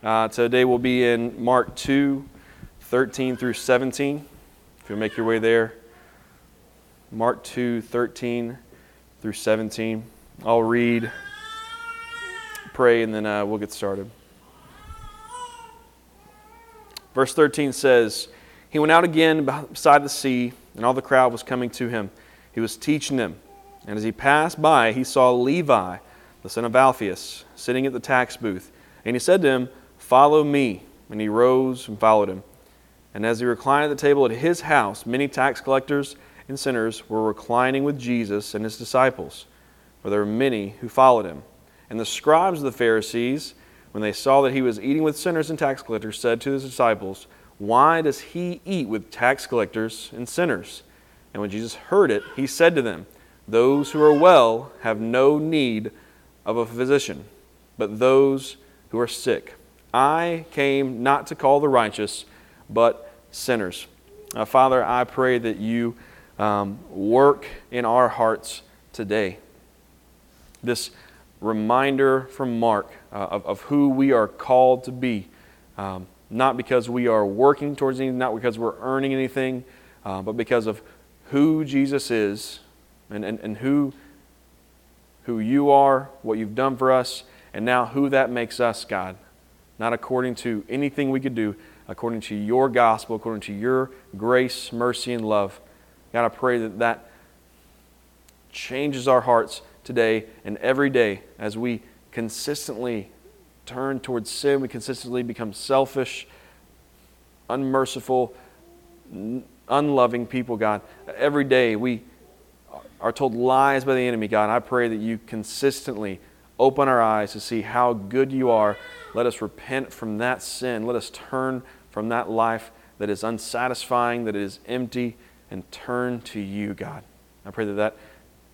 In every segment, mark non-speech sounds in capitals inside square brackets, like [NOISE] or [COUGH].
Uh, today we'll be in Mark 2, 13 through 17. If you'll make your way there. Mark 2, 13 through 17. I'll read, pray, and then uh, we'll get started. Verse 13 says, He went out again beside the sea, and all the crowd was coming to him. He was teaching them. And as he passed by, he saw Levi, the son of Alphaeus, sitting at the tax booth. And he said to him, Follow me. And he rose and followed him. And as he reclined at the table at his house, many tax collectors and sinners were reclining with Jesus and his disciples, for there were many who followed him. And the scribes of the Pharisees, when they saw that he was eating with sinners and tax collectors, said to his disciples, Why does he eat with tax collectors and sinners? And when Jesus heard it, he said to them, those who are well have no need of a physician, but those who are sick. I came not to call the righteous, but sinners. Uh, Father, I pray that you um, work in our hearts today. This reminder from Mark uh, of, of who we are called to be, um, not because we are working towards anything, not because we're earning anything, uh, but because of who Jesus is and, and, and who, who you are, what you've done for us, and now who that makes us, God. Not according to anything we could do, according to your gospel, according to your grace, mercy, and love. God, I pray that that changes our hearts today and every day as we consistently turn towards sin, we consistently become selfish, unmerciful, unloving people, God. Every day we are told lies by the enemy, God, I pray that you consistently open our eyes to see how good you are. Let us repent from that sin. Let us turn from that life that is unsatisfying, that is empty, and turn to you, God. I pray that that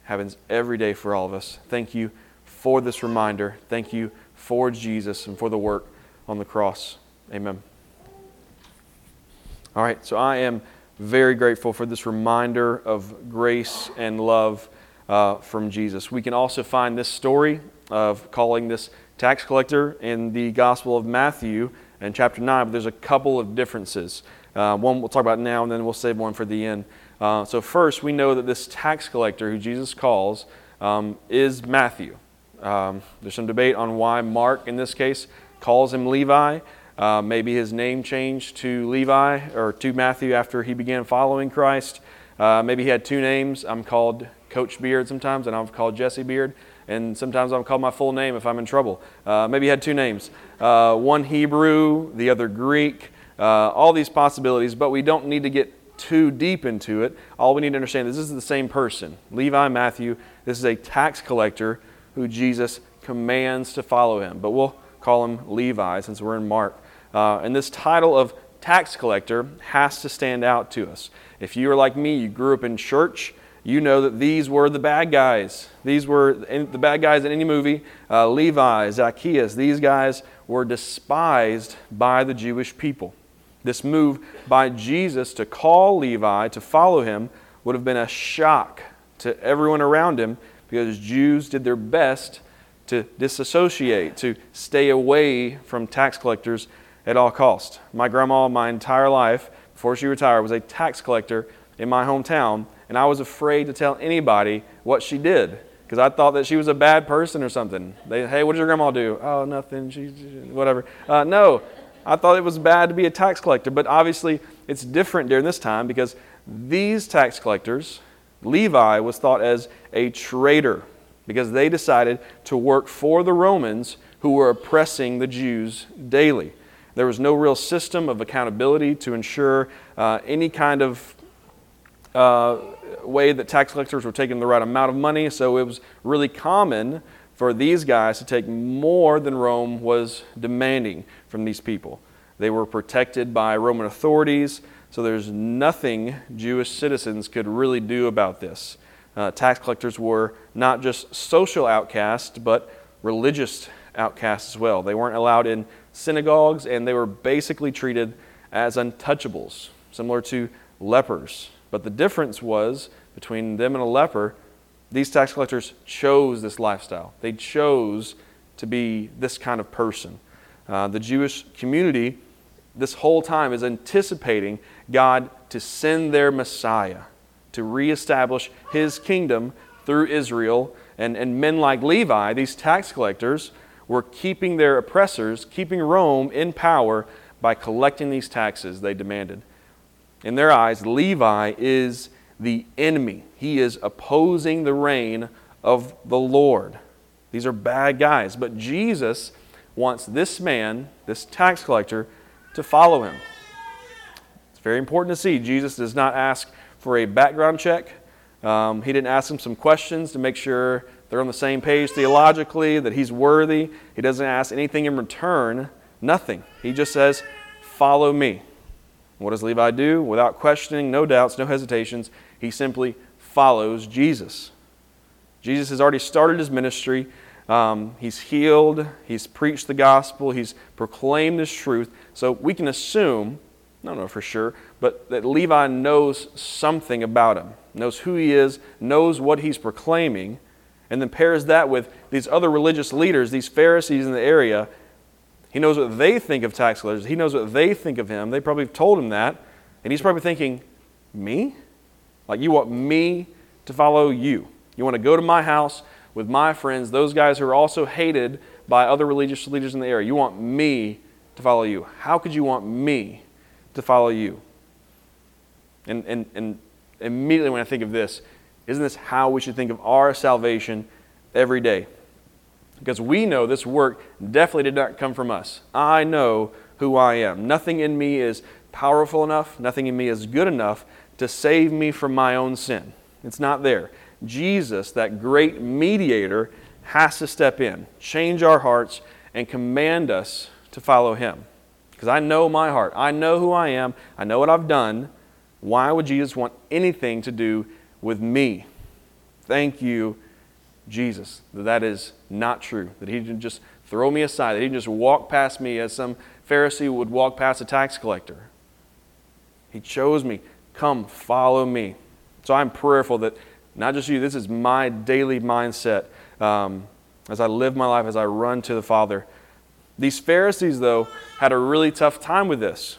happens every day for all of us. Thank you for this reminder. Thank you for Jesus and for the work on the cross. Amen. All right, so I am very grateful for this reminder of grace and love uh, from Jesus. We can also find this story of calling this tax collector in the Gospel of Matthew in chapter 9, but there's a couple of differences. Uh, one we'll talk about now, and then we'll save one for the end. Uh, so, first, we know that this tax collector who Jesus calls um, is Matthew. Um, there's some debate on why Mark, in this case, calls him Levi. Uh, maybe his name changed to Levi or to Matthew after he began following Christ. Uh, maybe he had two names. I'm called Coach Beard sometimes, and I'm called Jesse Beard. And sometimes I'm called my full name if I'm in trouble. Uh, maybe he had two names uh, one Hebrew, the other Greek, uh, all these possibilities, but we don't need to get too deep into it. All we need to understand is this is the same person Levi, Matthew. This is a tax collector who Jesus commands to follow him. But we'll call him Levi since we're in Mark. Uh, and this title of tax collector has to stand out to us. If you are like me, you grew up in church, you know that these were the bad guys. These were the bad guys in any movie. Uh, Levi, Zacchaeus, these guys were despised by the Jewish people. This move by Jesus to call Levi to follow him would have been a shock to everyone around him because Jews did their best to disassociate, to stay away from tax collectors at all costs. My grandma, my entire life, before she retired, was a tax collector in my hometown, and I was afraid to tell anybody what she did because I thought that she was a bad person or something. They, hey, what does your grandma do? Oh, nothing. She, whatever. Uh, no, I thought it was bad to be a tax collector, but obviously it's different during this time because these tax collectors, Levi was thought as a traitor because they decided to work for the Romans who were oppressing the Jews daily. There was no real system of accountability to ensure uh, any kind of uh, way that tax collectors were taking the right amount of money, so it was really common for these guys to take more than Rome was demanding from these people. They were protected by Roman authorities, so there's nothing Jewish citizens could really do about this. Uh, tax collectors were not just social outcasts, but religious outcasts as well. They weren't allowed in synagogues, and they were basically treated as untouchables, similar to lepers. But the difference was between them and a leper, these tax collectors chose this lifestyle. They chose to be this kind of person. Uh, the Jewish community, this whole time, is anticipating God to send their Messiah to reestablish his kingdom through Israel. And, and men like Levi, these tax collectors, were keeping their oppressors, keeping Rome in power by collecting these taxes they demanded. In their eyes, Levi is the enemy. He is opposing the reign of the Lord. These are bad guys. But Jesus wants this man, this tax collector, to follow him. It's very important to see. Jesus does not ask for a background check. Um, he didn't ask him some questions to make sure they're on the same page theologically, that he's worthy. He doesn't ask anything in return, nothing. He just says, Follow me. What does Levi do? Without questioning, no doubts, no hesitations, he simply follows Jesus. Jesus has already started his ministry. Um, he's healed, he's preached the gospel, he's proclaimed this truth. So we can assume, I don't know for sure, but that Levi knows something about him, knows who he is, knows what he's proclaiming, and then pairs that with these other religious leaders, these Pharisees in the area. He knows what they think of tax collectors, he knows what they think of him. They probably told him that, and he's probably thinking, Me? Like, you want me to follow you? You want to go to my house? with my friends, those guys who are also hated by other religious leaders in the area. You want me to follow you. How could you want me to follow you? And, and, and immediately when I think of this, isn't this how we should think of our salvation every day? Because we know this work definitely did not come from us. I know who I am. Nothing in me is powerful enough, nothing in me is good enough to save me from my own sin. It's not there. Jesus, that great mediator, has to step in, change our hearts, and command us to follow him. Because I know my heart. I know who I am. I know what I've done. Why would Jesus want anything to do with me? Thank you, Jesus, that that is not true. That he didn't just throw me aside, that he didn't just walk past me as some Pharisee would walk past a tax collector. He chose me. Come, follow me. So I'm prayerful that not just you, this is my daily mindset um, as I live my life, as I run to the Father. These Pharisees, though, had a really tough time with this.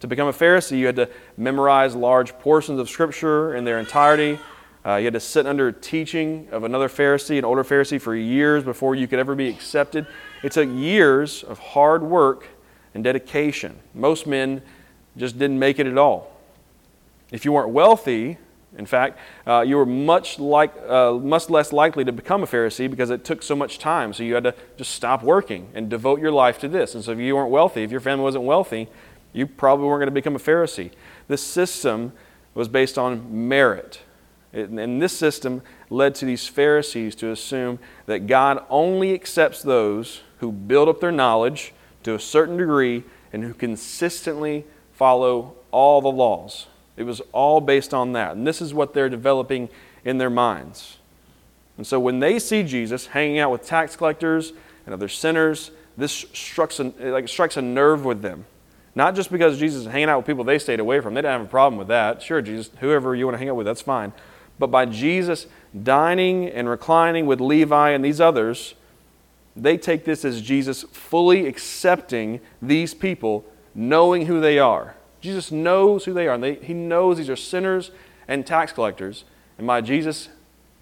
To become a Pharisee, you had to memorize large portions of Scripture in their entirety. Uh, you had to sit under teaching of another Pharisee, an older Pharisee, for years before you could ever be accepted. It took years of hard work and dedication. Most men just didn't make it at all. If you weren't wealthy, in fact, uh, you were much, like, uh, much less likely to become a Pharisee because it took so much time. So you had to just stop working and devote your life to this. And so if you weren't wealthy, if your family wasn't wealthy, you probably weren't going to become a Pharisee. This system was based on merit. And this system led to these Pharisees to assume that God only accepts those who build up their knowledge to a certain degree and who consistently follow all the laws. It was all based on that. And this is what they're developing in their minds. And so when they see Jesus hanging out with tax collectors and other sinners, this strikes a, like strikes a nerve with them. Not just because Jesus is hanging out with people they stayed away from. They didn't have a problem with that. Sure, Jesus, whoever you want to hang out with, that's fine. But by Jesus dining and reclining with Levi and these others, they take this as Jesus fully accepting these people, knowing who they are. Jesus knows who they are. They, he knows these are sinners and tax collectors. And by Jesus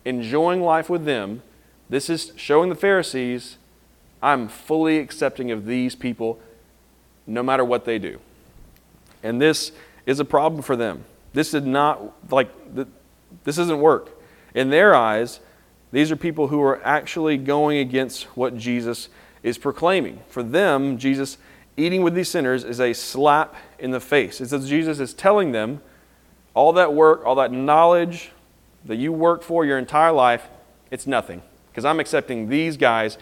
enjoying life with them, this is showing the Pharisees, I'm fully accepting of these people no matter what they do. And this is a problem for them. This did not, like, this doesn't work. In their eyes, these are people who are actually going against what Jesus is proclaiming. For them, Jesus eating with these sinners is a slap in the face. It's as Jesus is telling them all that work, all that knowledge that you worked for your entire life, it's nothing. Because I'm accepting these guys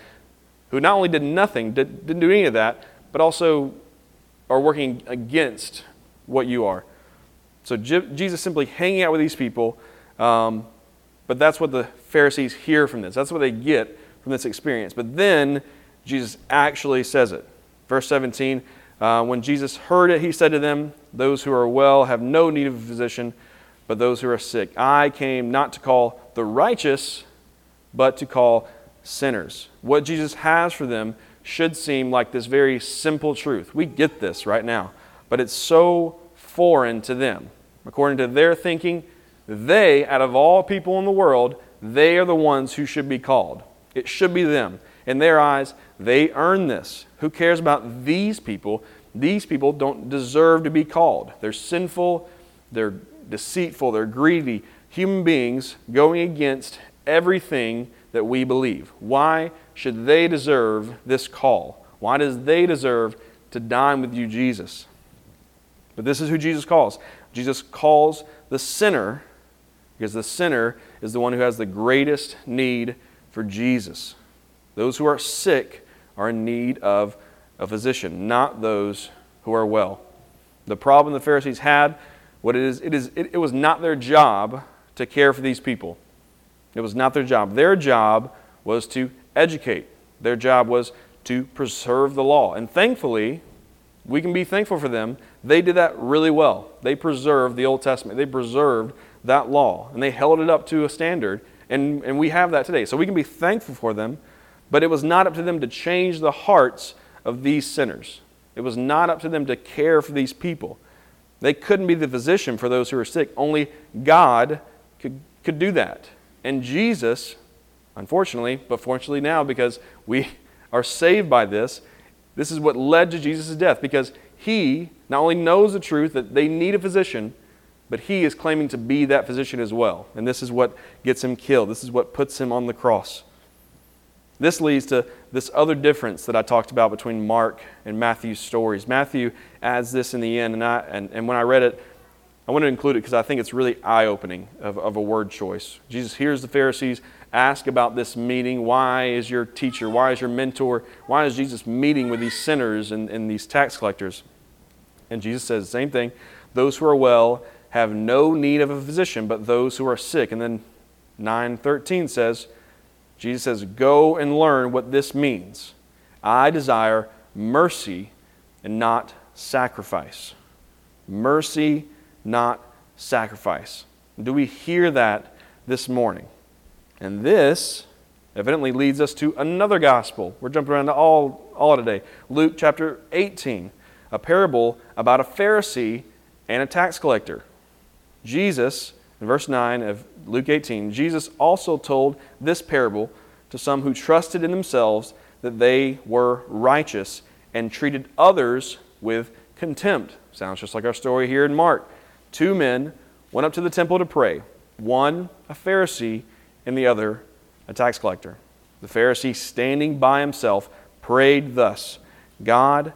who not only did nothing, did, didn't do any of that, but also are working against what you are. So Jesus simply hanging out with these people, um, but that's what the Pharisees hear from this. That's what they get from this experience. But then Jesus actually says it. Verse 17 uh, When Jesus heard it, he said to them, Those who are well have no need of a physician, but those who are sick. I came not to call the righteous, but to call sinners. What Jesus has for them should seem like this very simple truth. We get this right now, but it's so foreign to them. According to their thinking, they, out of all people in the world, they are the ones who should be called. It should be them. In their eyes, they earn this. Who cares about these people? These people don't deserve to be called. They're sinful, they're deceitful, they're greedy human beings going against everything that we believe. Why should they deserve this call? Why does they deserve to dine with you, Jesus? But this is who Jesus calls. Jesus calls the sinner because the sinner is the one who has the greatest need for Jesus. Those who are sick are in need of a physician, not those who are well. The problem the Pharisees had, what it is, it is it, it was not their job to care for these people. It was not their job. Their job was to educate. Their job was to preserve the law. And thankfully, we can be thankful for them. They did that really well. They preserved the Old Testament. They preserved that law and they held it up to a standard. And, and we have that today. So we can be thankful for them, but it was not up to them to change the hearts of these sinners. It was not up to them to care for these people. They couldn't be the physician for those who are sick. Only God could, could do that. And Jesus, unfortunately, but fortunately now, because we [LAUGHS] are saved by this, this is what led to Jesus' death because he not only knows the truth that they need a physician, but he is claiming to be that physician as well. And this is what gets him killed. This is what puts him on the cross. This leads to this other difference that I talked about between Mark and Matthew's stories. Matthew adds this in the end, and, I, and, and when I read it, I want to include it because I think it's really eye opening of, of a word choice. Jesus hears the Pharisees ask about this meeting. Why is your teacher, why is your mentor, why is Jesus meeting with these sinners and, and these tax collectors? And Jesus says the same thing those who are well have no need of a physician, but those who are sick. And then 9:13 says, Jesus says, "Go and learn what this means. I desire mercy and not sacrifice." Mercy not sacrifice. Do we hear that this morning? And this evidently leads us to another gospel. We're jumping around to all, all today. Luke chapter 18, a parable about a Pharisee and a tax collector. Jesus, in verse 9 of Luke 18, Jesus also told this parable to some who trusted in themselves that they were righteous and treated others with contempt. Sounds just like our story here in Mark. Two men went up to the temple to pray, one a Pharisee and the other a tax collector. The Pharisee, standing by himself, prayed thus God,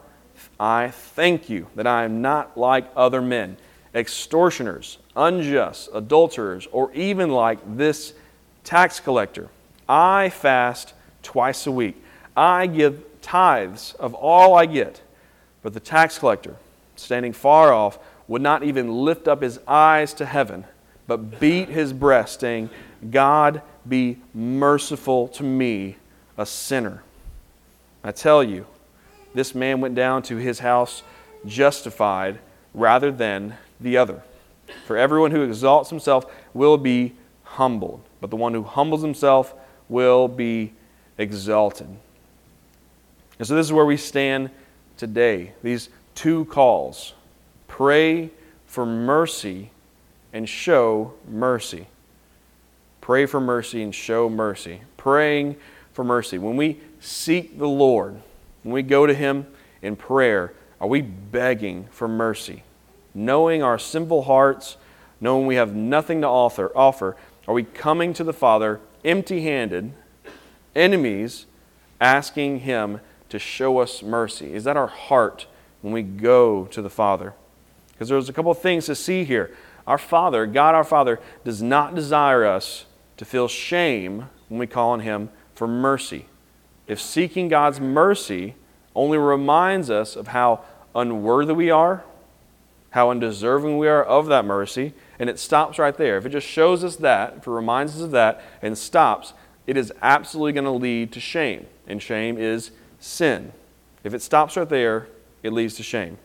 I thank you that I am not like other men, extortioners, unjust, adulterers, or even like this tax collector. I fast twice a week. I give tithes of all I get. But the tax collector, standing far off, would not even lift up his eyes to heaven, but beat his breast, saying, God be merciful to me, a sinner. I tell you, this man went down to his house justified rather than the other. For everyone who exalts himself will be humbled, but the one who humbles himself will be exalted. And so this is where we stand today. These two calls Pray for mercy and show mercy. Pray for mercy and show mercy. Praying for mercy. When we seek the Lord, when we go to Him in prayer, are we begging for mercy? Knowing our sinful hearts, knowing we have nothing to offer, offer are we coming to the Father empty handed, enemies, asking Him to show us mercy? Is that our heart when we go to the Father? Because there's a couple of things to see here. Our Father, God our Father, does not desire us to feel shame when we call on Him for mercy. If seeking God's mercy only reminds us of how unworthy we are, how undeserving we are of that mercy, and it stops right there. If it just shows us that, if it reminds us of that and stops, it is absolutely going to lead to shame. And shame is sin. If it stops right there, it leads to shame.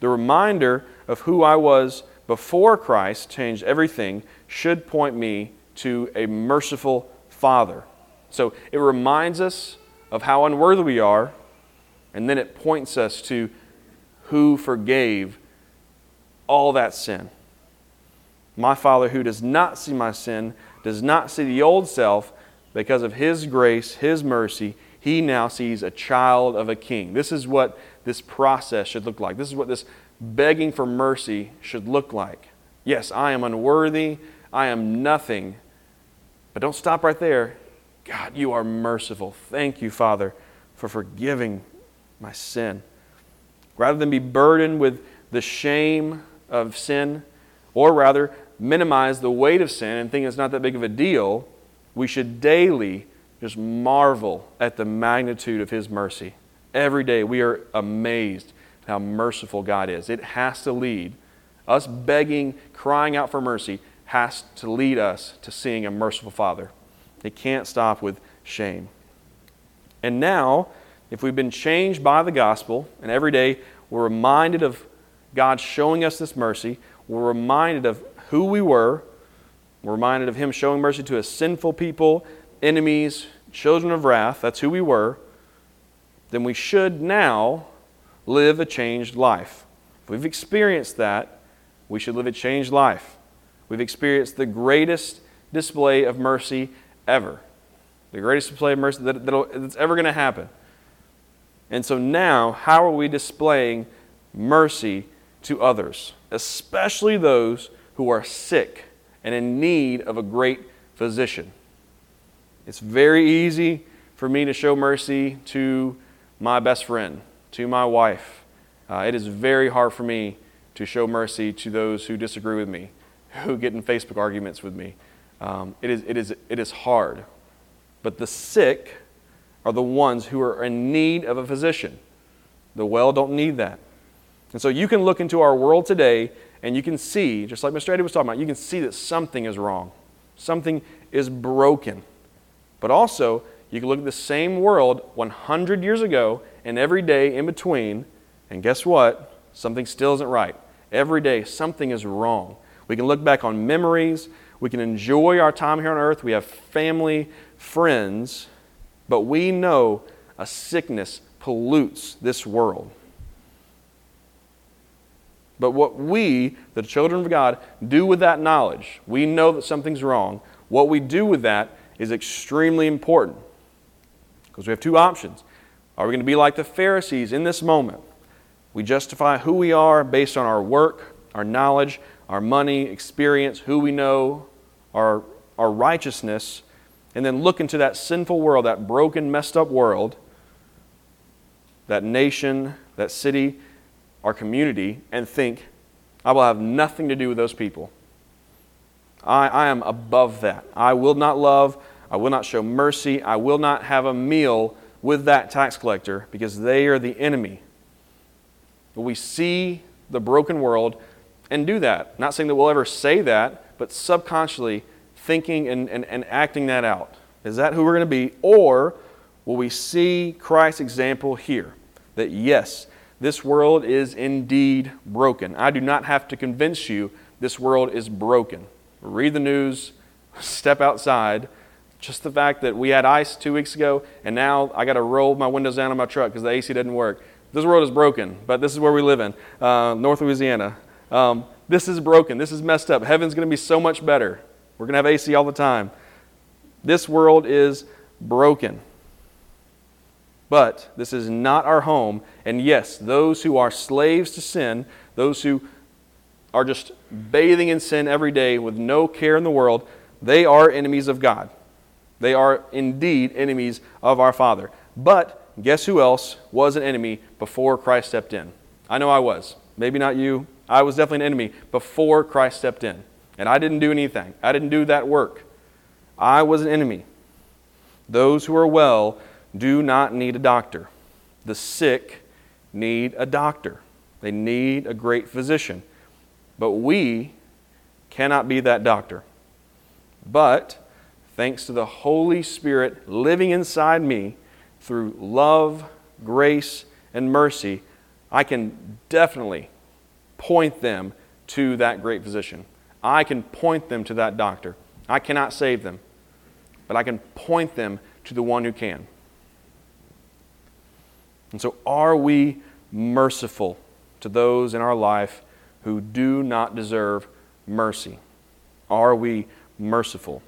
The reminder of who I was before Christ changed everything should point me to a merciful Father. So it reminds us of how unworthy we are, and then it points us to who forgave all that sin. My Father, who does not see my sin, does not see the old self, because of His grace, His mercy, He now sees a child of a king. This is what this process should look like. This is what this begging for mercy should look like. Yes, I am unworthy. I am nothing. But don't stop right there. God, you are merciful. Thank you, Father, for forgiving my sin. Rather than be burdened with the shame of sin, or rather minimize the weight of sin and think it's not that big of a deal, we should daily just marvel at the magnitude of His mercy. Every day we are amazed how merciful God is. It has to lead us begging, crying out for mercy, has to lead us to seeing a merciful Father. It can't stop with shame. And now, if we've been changed by the gospel, and every day we're reminded of God showing us this mercy, we're reminded of who we were, we're reminded of Him showing mercy to a sinful people, enemies, children of wrath, that's who we were, then we should now live a changed life. If we've experienced that, we should live a changed life. We've experienced the greatest display of mercy ever. The greatest display of mercy that, that's ever going to happen. And so now, how are we displaying mercy to others, especially those who are sick and in need of a great physician? It's very easy for me to show mercy to my best friend, to my wife. Uh, it is very hard for me to show mercy to those who disagree with me, [LAUGHS] who get in Facebook arguments with me. Um, it, is, it, is, it is hard. But the sick are the ones who are in need of a physician. The well don't need that. And so you can look into our world today and you can see, just like Mr. Eddie was talking about, you can see that something is wrong. Something is broken. But also, you can look at the same world 100 years ago and every day in between, and guess what? Something still isn't right. Every day, something is wrong. We can look back on memories, we can enjoy our time here on earth. We have family, friends, but we know a sickness pollutes this world. But what we, the children of God, do with that knowledge, we know that something's wrong. What we do with that is extremely important. Because we have two options. Are we going to be like the Pharisees in this moment? We justify who we are based on our work, our knowledge, our money, experience, who we know, our, our righteousness, and then look into that sinful world, that broken, messed up world, that nation, that city, our community, and think, I will have nothing to do with those people. I, I am above that. I will not love, I will not show mercy, I will not have a meal with that tax collector because they are the enemy. But we see the broken world and do that. Not saying that we'll ever say that, but subconsciously thinking and, and, and acting that out. Is that who we're going to be? Or will we see Christ's example here? That yes, this world is indeed broken. I do not have to convince you this world is broken. Read the news, [LAUGHS] step outside. Just the fact that we had ice two weeks ago and now I got to roll my windows down on my truck because the AC doesn't work. This world is broken, but this is where we live in, uh, North Louisiana. Um, this is broken. This is messed up. Heaven's going to be so much better. We're going to have AC all the time. This world is broken. But this is not our home. And yes, those who are slaves to sin, those who are just bathing in sin every day with no care in the world, they are enemies of God. They are indeed enemies of our Father. But guess who else was an enemy before Christ stepped in? I know I was. Maybe not you, I was definitely an enemy before Christ stepped in. And I didn't do anything, I didn't do that work. I was an enemy. Those who are well do not need a doctor. The sick need a doctor, they need a great physician. But we cannot be that doctor. But thanks to the Holy Spirit living inside me through love, grace, and mercy, I can definitely point them to that great physician. I can point them to that doctor. I cannot save them, but I can point them to the one who can. And so, are we merciful to those in our life who do not deserve mercy? Are we merciful?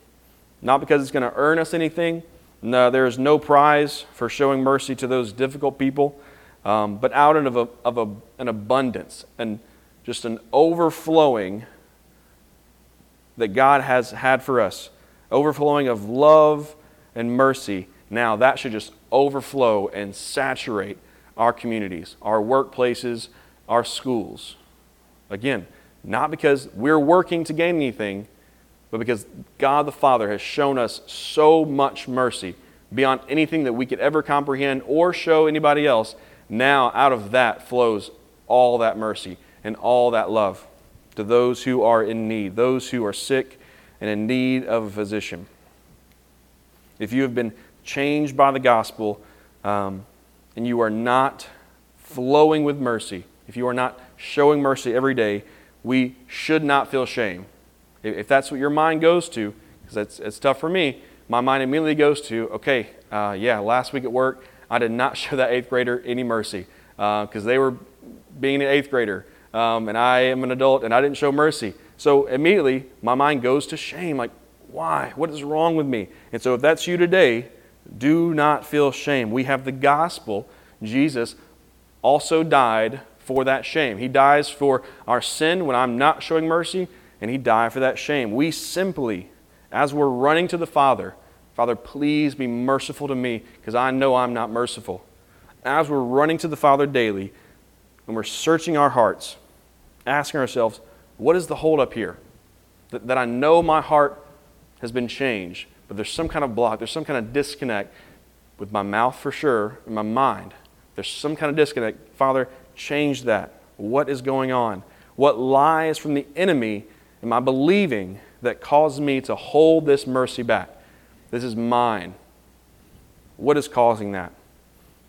Not because it's going to earn us anything. No, there is no prize for showing mercy to those difficult people, um, but out of, a, of a, an abundance and just an overflowing that God has had for us, overflowing of love and mercy. Now, that should just overflow and saturate our communities, our workplaces, our schools. Again, not because we're working to gain anything, but because God the Father has shown us so much mercy beyond anything that we could ever comprehend or show anybody else. Now, out of that flows all that mercy and all that love to those who are in need, those who are sick and in need of a physician. If you have been changed by the gospel um, and you are not flowing with mercy, if you are not showing mercy every day, we should not feel shame. If that's what your mind goes to, because it's, it's tough for me, my mind immediately goes to, okay, uh, yeah, last week at work, I did not [LAUGHS] show that eighth grader any mercy because uh, they were being an eighth grader um, and I am an adult and I didn't show mercy. So immediately my mind goes to shame like, why? What is wrong with me? And so if that's you today, do not feel shame. We have the gospel. Jesus also died for that shame. He dies for our sin when I'm not showing mercy, and He died for that shame. We simply, as we're running to the Father, Father, please be merciful to me because I know I'm not merciful. As we're running to the Father daily, and we're searching our hearts, asking ourselves, what is the holdup here? That, that I know my heart has been changed, but there's some kind of block, there's some kind of disconnect with my mouth for sure, and my mind. There's some kind of disconnect. Father, change that. What is going on? What lies from the enemy am I believing that caused me to hold this mercy back? This is mine. What is causing that?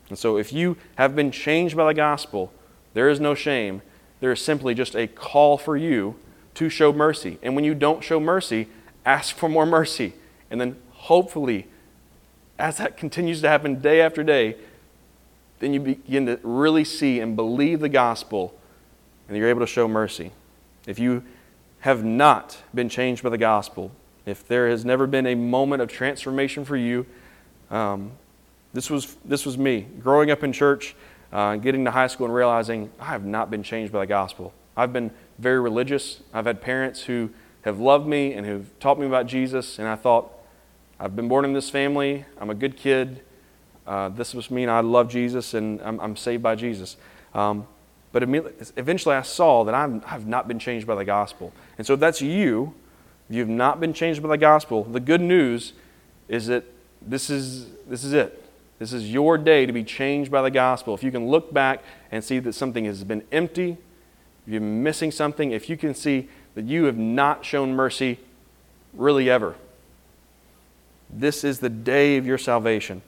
And so, if you have been changed by the gospel, there is no shame. There is simply just a call for you to show mercy. And when you don't show mercy, ask for more mercy. And then, hopefully, as that continues to happen day after day, then you begin to really see and believe the gospel and you're able to show mercy. If you have not been changed by the gospel, if there has never been a moment of transformation for you, um, this, was, this was me. Growing up in church, uh, getting to high school and realizing I have not been changed by the gospel. I've been very religious. I've had parents who have loved me and who've taught me about Jesus, and I thought, I've been born in this family. I'm a good kid uh, this must mean I love Jesus and I'm, I'm saved by Jesus. Um, but eventually I saw that I'm, I've not been changed by the gospel. And so if that's you, if you've not been changed by the gospel, the good news is that this is, this is it. This is your day to be changed by the gospel. If you can look back and see that something has been empty, if you're missing something, if you can see that you have not shown mercy really ever, this is the day of your salvation.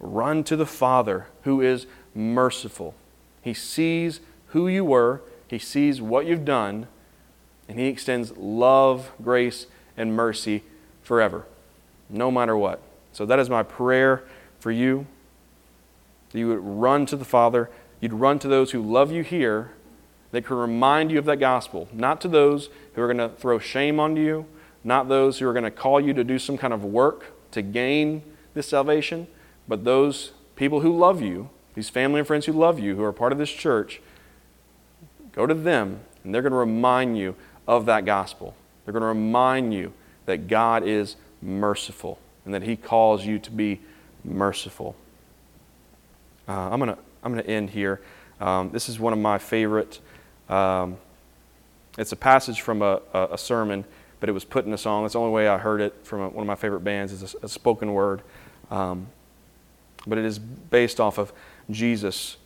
Run to the Father who is merciful. He sees who you were, He sees what you've done, and He extends love, grace, and mercy forever, no matter what. So that is my prayer for you. That you would run to the Father, you'd run to those who love you here, that can remind you of that gospel, not to those who are going to throw shame on you, not those who are going to call you to do some kind of work to gain this salvation, but those people who love you, these family and friends who love you, who are part of this church, go to them and they're going to remind you of that gospel. They're going to remind you that God is merciful and that He calls you to be merciful. Uh, I'm going to I'm to end here. Um, this is one of my favorite. Um, it's a passage from a, a, a, sermon, but it was put in a song. That's the only way I heard it from a, one of my favorite bands. Is a, a spoken word. Um, but it is based off of Jesus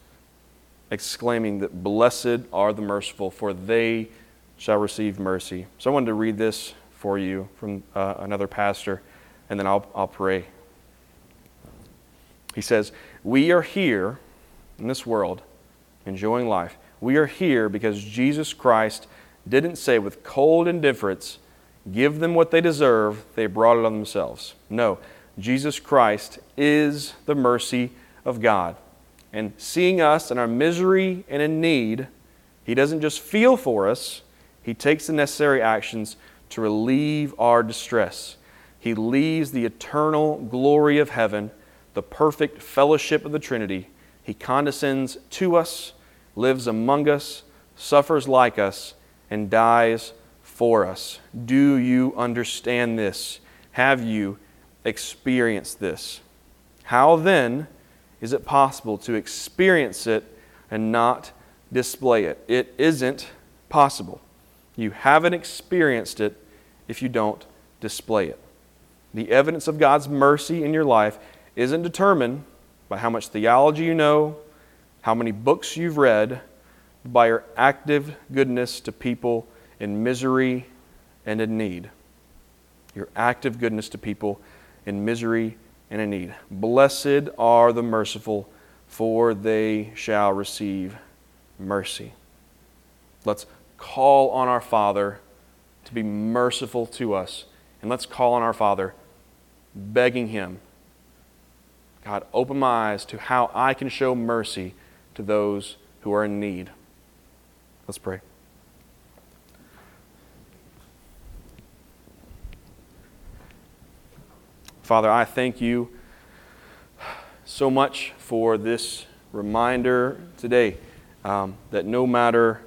exclaiming that blessed are the merciful, for they shall receive mercy. So I wanted to read this for you from uh, another pastor, and then I'll, I'll pray. He says, We are here in this world enjoying life. We are here because Jesus Christ didn't say with cold indifference, Give them what they deserve, they brought it on themselves. No, Jesus Christ is the mercy of God. And seeing us in our misery and in need, He doesn't just feel for us, He takes the necessary actions to relieve our distress. He leaves the eternal glory of heaven, the perfect fellowship of the Trinity. He condescends to us, lives among us, suffers like us, and dies for us. Do you understand this? Have you experienced this? How then is it possible to experience it and not display it? It isn't possible. You haven't experienced it if you don't display it. The evidence of God's mercy in your life isn't determined by how much theology you know, how many books you've read, by your active goodness to people in misery and in need. Your active goodness to people in misery and in need. Blessed are the merciful, for they shall receive mercy. Let's call on our Father to be merciful to us. And let's call on our Father, begging Him, God, open my eyes to how I can show mercy to those who are in need. Let's pray. Father, I thank you so much for this reminder today um, that no matter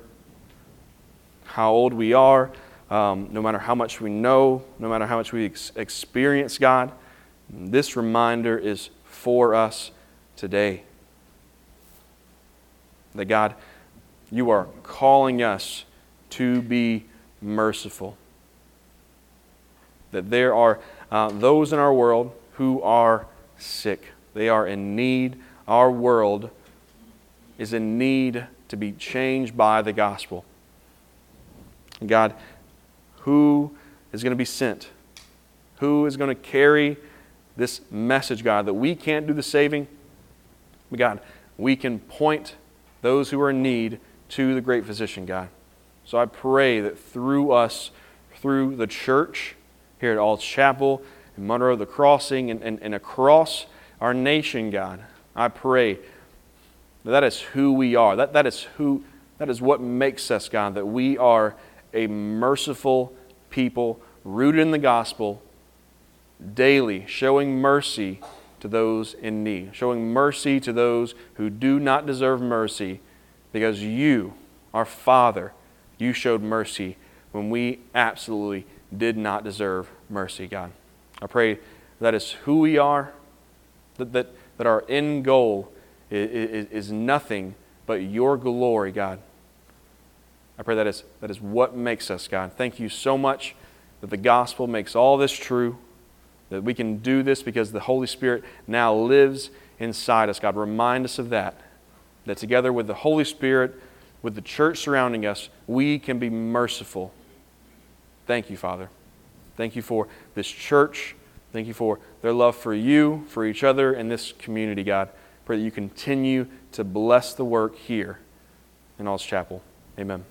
how old we are, um, no matter how much we know, no matter how much we ex- experience God, this reminder is for us today. That God, you are calling us to be merciful. That there are uh, those in our world who are sick. They are in need. Our world is in need to be changed by the gospel. God, who is going to be sent? Who is going to carry this message, God, that we can't do the saving? But God, we can point those who are in need to the great physician, God. So I pray that through us, through the church, here at Alts Chapel, in Monroe, the Crossing, and, and, and across our nation, God. I pray that, that is who we are. That, that, is who, that is what makes us, God, that we are a merciful people rooted in the gospel, daily showing mercy to those in need, showing mercy to those who do not deserve mercy because you, our Father, you showed mercy when we absolutely did not deserve mercy, God. I pray that is who we are, that, that, that our end goal is, is, is nothing but your glory, God. I pray that is, that is what makes us, God. Thank you so much that the gospel makes all this true, that we can do this because the Holy Spirit now lives inside us. God, remind us of that. That together with the Holy Spirit, with the church surrounding us, we can be merciful Thank you, Father. Thank you for this church. Thank you for their love for you, for each other, and this community, God. Pray that you continue to bless the work here in Alls Chapel. Amen.